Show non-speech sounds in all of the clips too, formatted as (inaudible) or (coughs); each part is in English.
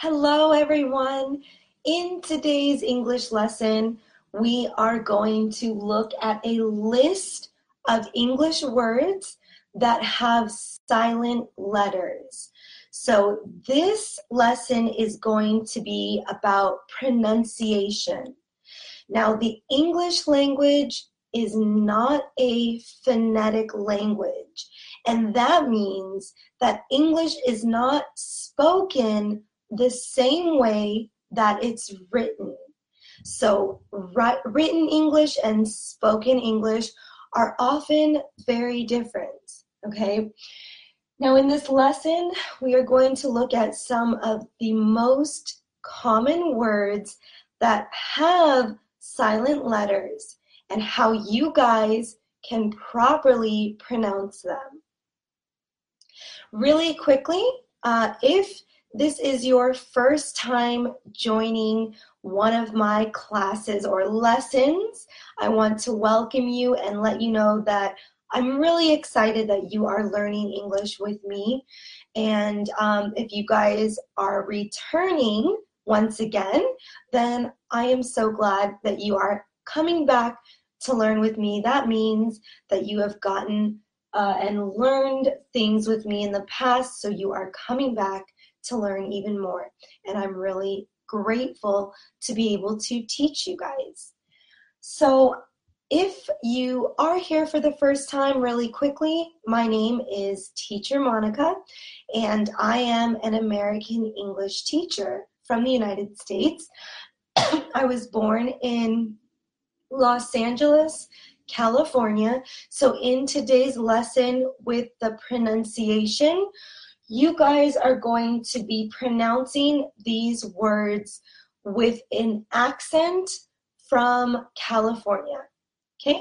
Hello, everyone. In today's English lesson, we are going to look at a list of English words that have silent letters. So, this lesson is going to be about pronunciation. Now, the English language is not a phonetic language, and that means that English is not spoken the same way that it's written. So, written English and spoken English are often very different. Okay. Now, in this lesson, we are going to look at some of the most common words that have silent letters and how you guys can properly pronounce them. Really quickly, uh, if this is your first time joining one of my classes or lessons, I want to welcome you and let you know that I'm really excited that you are learning English with me. And um, if you guys are returning once again, then I am so glad that you are coming back to learn with me. That means that you have gotten uh, and learned things with me in the past, so you are coming back to learn even more. And I'm really grateful to be able to teach you guys. So, if you are here for the first time, really quickly, my name is Teacher Monica, and I am an American English teacher from the United States. (clears throat) I was born in Los Angeles, California. So, in today's lesson with the pronunciation, you guys are going to be pronouncing these words with an accent from California. Okay?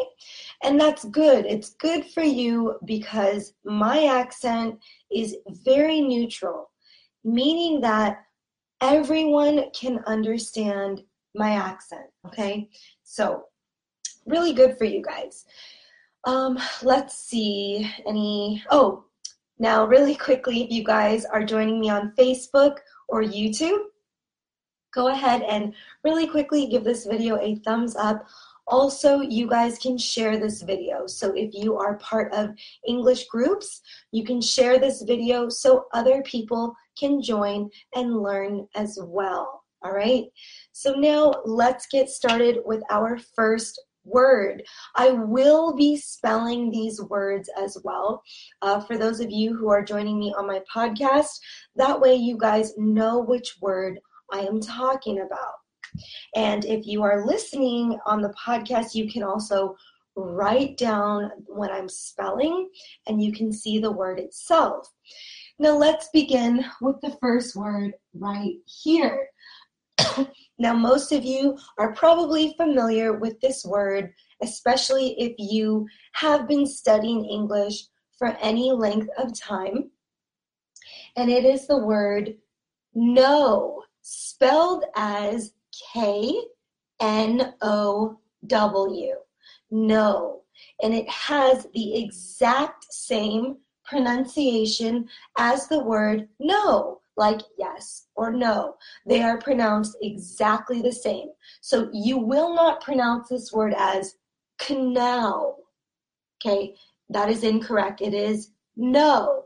And that's good. It's good for you because my accent is very neutral, meaning that everyone can understand my accent. Okay? So, really good for you guys. Um, let's see. Any, oh, now, really quickly, if you guys are joining me on Facebook or YouTube, go ahead and really quickly give this video a thumbs up. Also, you guys can share this video. So if you are part of English groups, you can share this video so other people can join and learn as well. All right. So now let's get started with our first word. I will be spelling these words as well uh, for those of you who are joining me on my podcast. That way, you guys know which word I am talking about. And if you are listening on the podcast, you can also write down what I'm spelling and you can see the word itself. Now, let's begin with the first word right here. Now, most of you are probably familiar with this word, especially if you have been studying English for any length of time. And it is the word know, spelled as K N O W. Know. And it has the exact same pronunciation as the word know like yes or no. They are pronounced exactly the same. So you will not pronounce this word as canal. Okay, that is incorrect. It is no.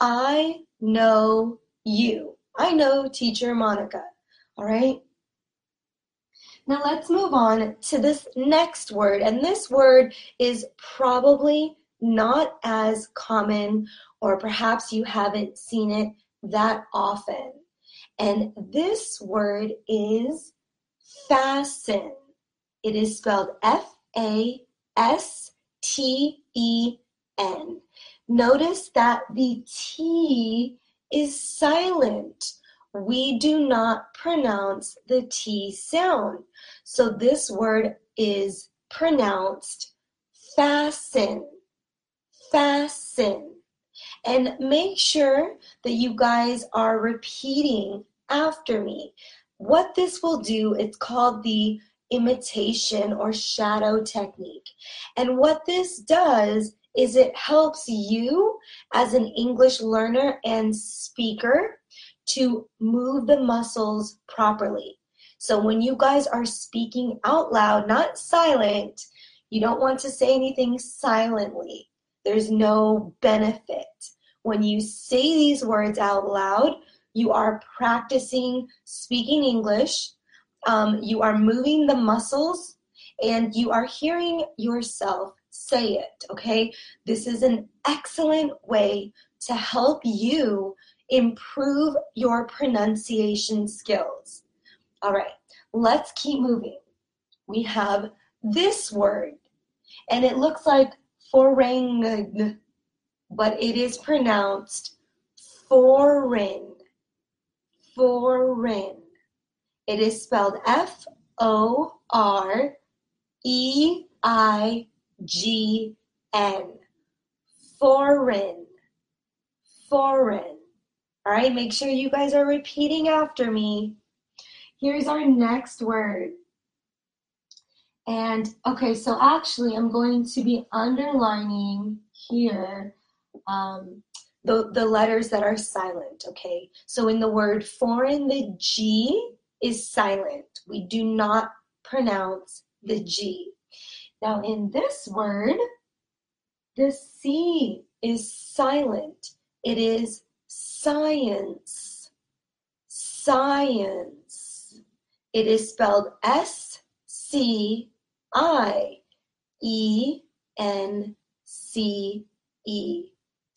I know you. I know teacher Monica. All right. Now let's move on to this next word. And this word is probably not as common, or perhaps you haven't seen it that often. And this word is fasten. It is spelled F A S T E N. Notice that the T is silent. We do not pronounce the T sound. So this word is pronounced fasten. Fasten. And make sure that you guys are repeating after me. What this will do, it's called the imitation or shadow technique. And what this does is it helps you as an English learner and speaker to move the muscles properly. So when you guys are speaking out loud, not silent, you don't want to say anything silently. There's no benefit. When you say these words out loud, you are practicing speaking English, um, you are moving the muscles, and you are hearing yourself say it, okay? This is an excellent way to help you improve your pronunciation skills. All right, let's keep moving. We have this word, and it looks like foreign, but it is pronounced foreign. Foreign. It is spelled F O R E I G N. Foreign. Foreign. All right, make sure you guys are repeating after me. Here's our next word. And okay, so actually, I'm going to be underlining here um, the, the letters that are silent, okay? So in the word foreign, the G is silent. We do not pronounce the G. Now in this word, the C is silent. It is science. Science. It is spelled S C I E N C E.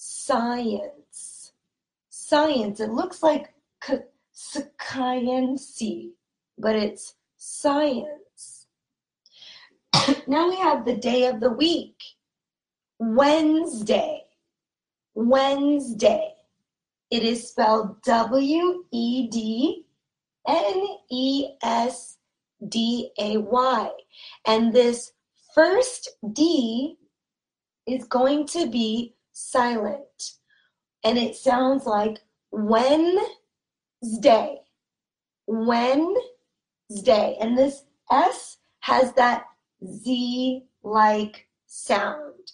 Science. Science. It looks like science, but it's science. (coughs) now we have the day of the week. Wednesday. Wednesday. It is spelled W E D N E S D A Y. And this first D is going to be silent. And it sounds like Wednesday. Wednesday. And this S has that Z like sound.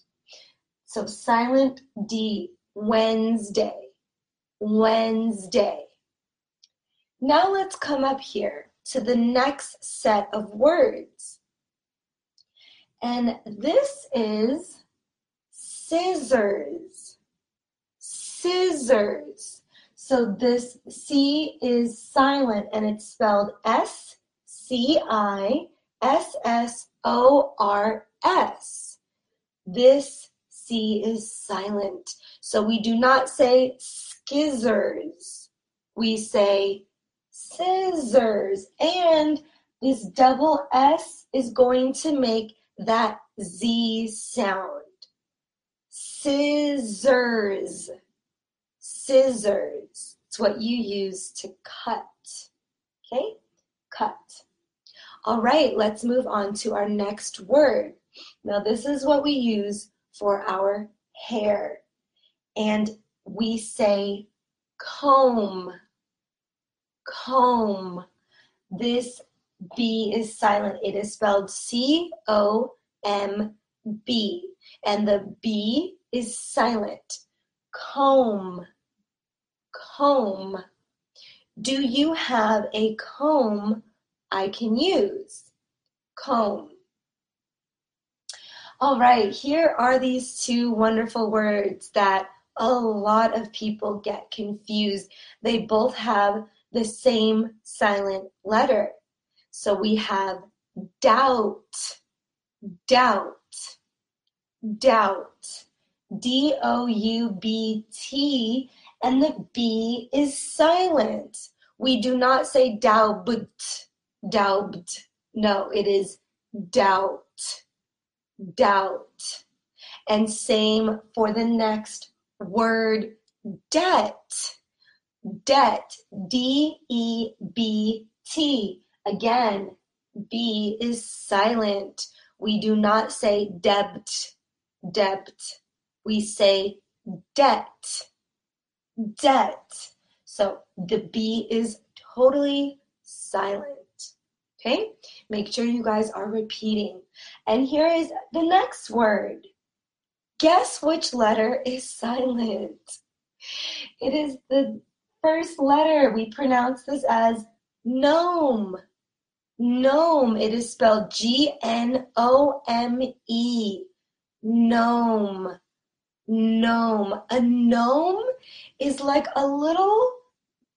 So silent D, Wednesday. Wednesday. Now let's come up here to the next set of words. And this is scissors. Scissors. So this C is silent and it's spelled S C I S S O R S. This C is silent. So we do not say skizzers. We say scissors. And this double S is going to make that Z sound. Scissors. Scissors. It's what you use to cut. Okay? Cut. All right, let's move on to our next word. Now, this is what we use for our hair. And we say comb, comb. This B is silent. It is spelled C O M B. And the B is silent. Comb, comb. Do you have a comb I can use? Comb. All right, here are these two wonderful words that a lot of people get confused. They both have the same silent letter. So we have doubt, doubt, doubt. D O U B T, and the B is silent. We do not say doubt, doubt. No, it is doubt doubt. And same for the next word, debt. Debt, D E B T. Again, B is silent. We do not say debt, debt. We say debt, debt. So the B is totally silent. Okay? Make sure you guys are repeating. And here is the next word. Guess which letter is silent? It is the first letter. We pronounce this as gnome. Gnome. It is spelled G N O M E. Gnome. Gnome. A gnome is like a little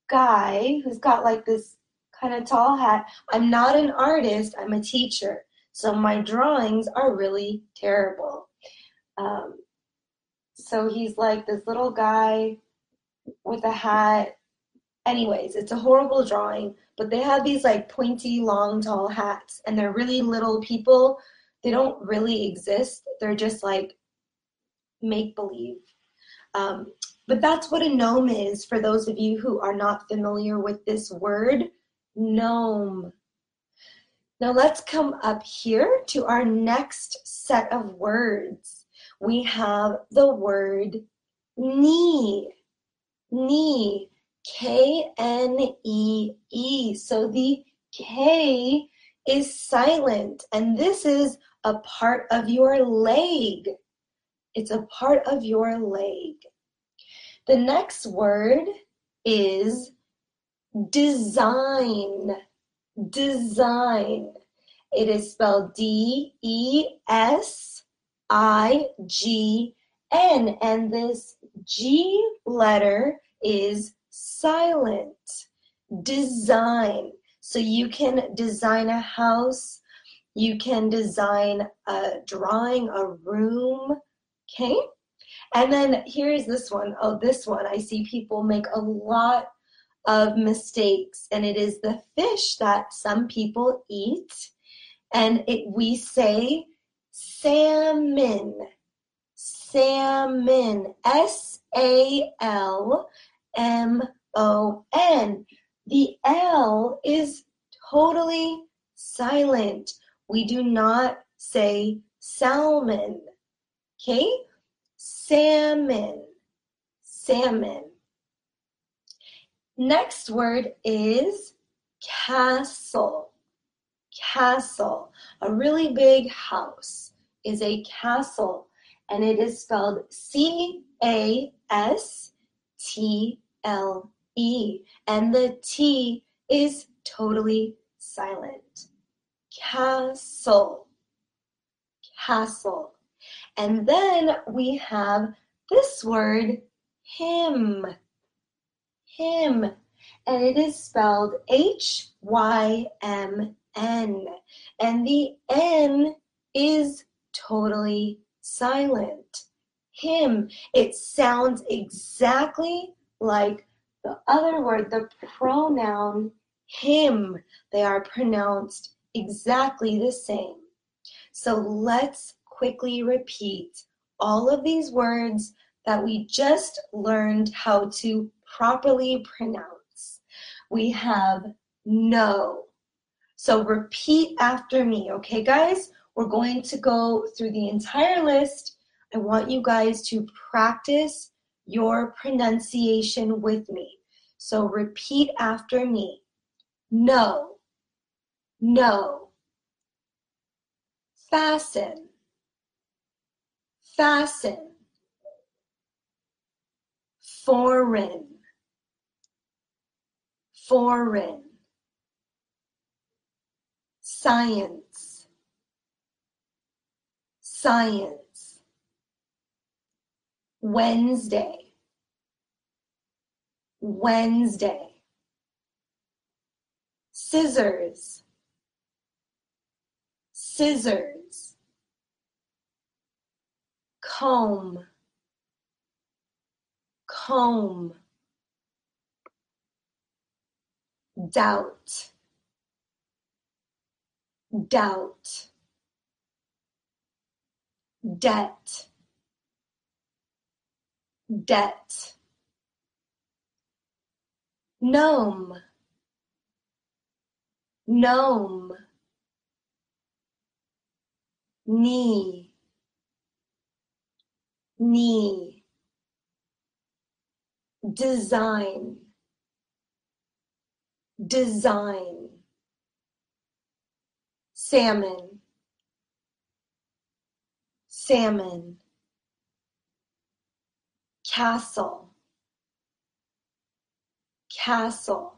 guy who's got like this kind of tall hat. I'm not an artist, I'm a teacher. So my drawings are really terrible. Um, so he's like this little guy with a hat. Anyways, it's a horrible drawing, but they have these like pointy, long, tall hats, and they're really little people. They don't really exist. They're just like make believe. Um, but that's what a gnome is for those of you who are not familiar with this word gnome. Now let's come up here to our next set of words. We have the word knee. Knee. K N E E. So the K is silent, and this is a part of your leg. It's a part of your leg. The next word is design. Design. It is spelled D E S I G N, and this G letter is silent. Design. So you can design a house, you can design a drawing, a room, okay? And then here's this one. Oh, this one. I see people make a lot of mistakes, and it is the fish that some people eat. And it, we say salmon, salmon, S A L M O N. The L is totally silent. We do not say salmon. Okay? Salmon. Salmon. Next word is castle. Castle. A really big house is a castle, and it is spelled C A S T L E, and the T is totally silent. Castle. Castle. And then we have this word, hymn, hymn. And it is spelled H Y M N. And the N is totally silent. Hymn. It sounds exactly like the other word, the pronoun him. They are pronounced exactly the same. So let's quickly repeat all of these words that we just learned how to properly pronounce. We have no. So repeat after me, okay, guys? We're going to go through the entire list. I want you guys to practice your pronunciation with me. So repeat after me. No, no. Fasten, fasten. Foreign, foreign, science, science, Wednesday, Wednesday, scissors, scissors, comb, comb. Doubt, doubt, debt, debt, gnome, gnome, knee, knee, design. Design, salmon, salmon, castle, castle.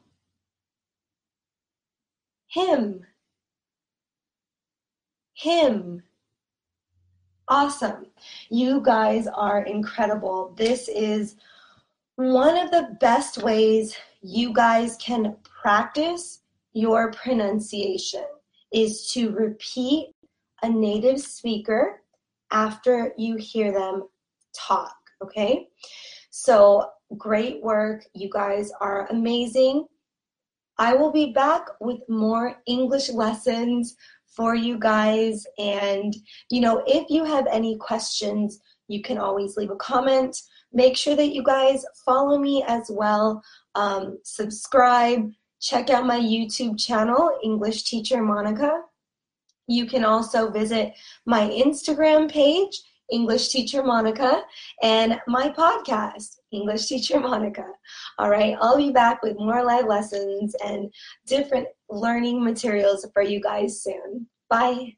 Hymn, hymn. Awesome. You guys are incredible. This is one of the best ways you guys can practice your pronunciation is to repeat a native speaker after you hear them talk, okay? So great work. You guys are amazing. I will be back with more English lessons for you guys. And, you know, if you have any questions, you can always leave a comment. Make sure that you guys follow me as well. Um, subscribe. Check out my YouTube channel, English Teacher Monica. You can also visit my Instagram page, English Teacher Monica, and my podcast, English Teacher Monica. All right, I'll be back with more live lessons and different learning materials for you guys soon. Bye.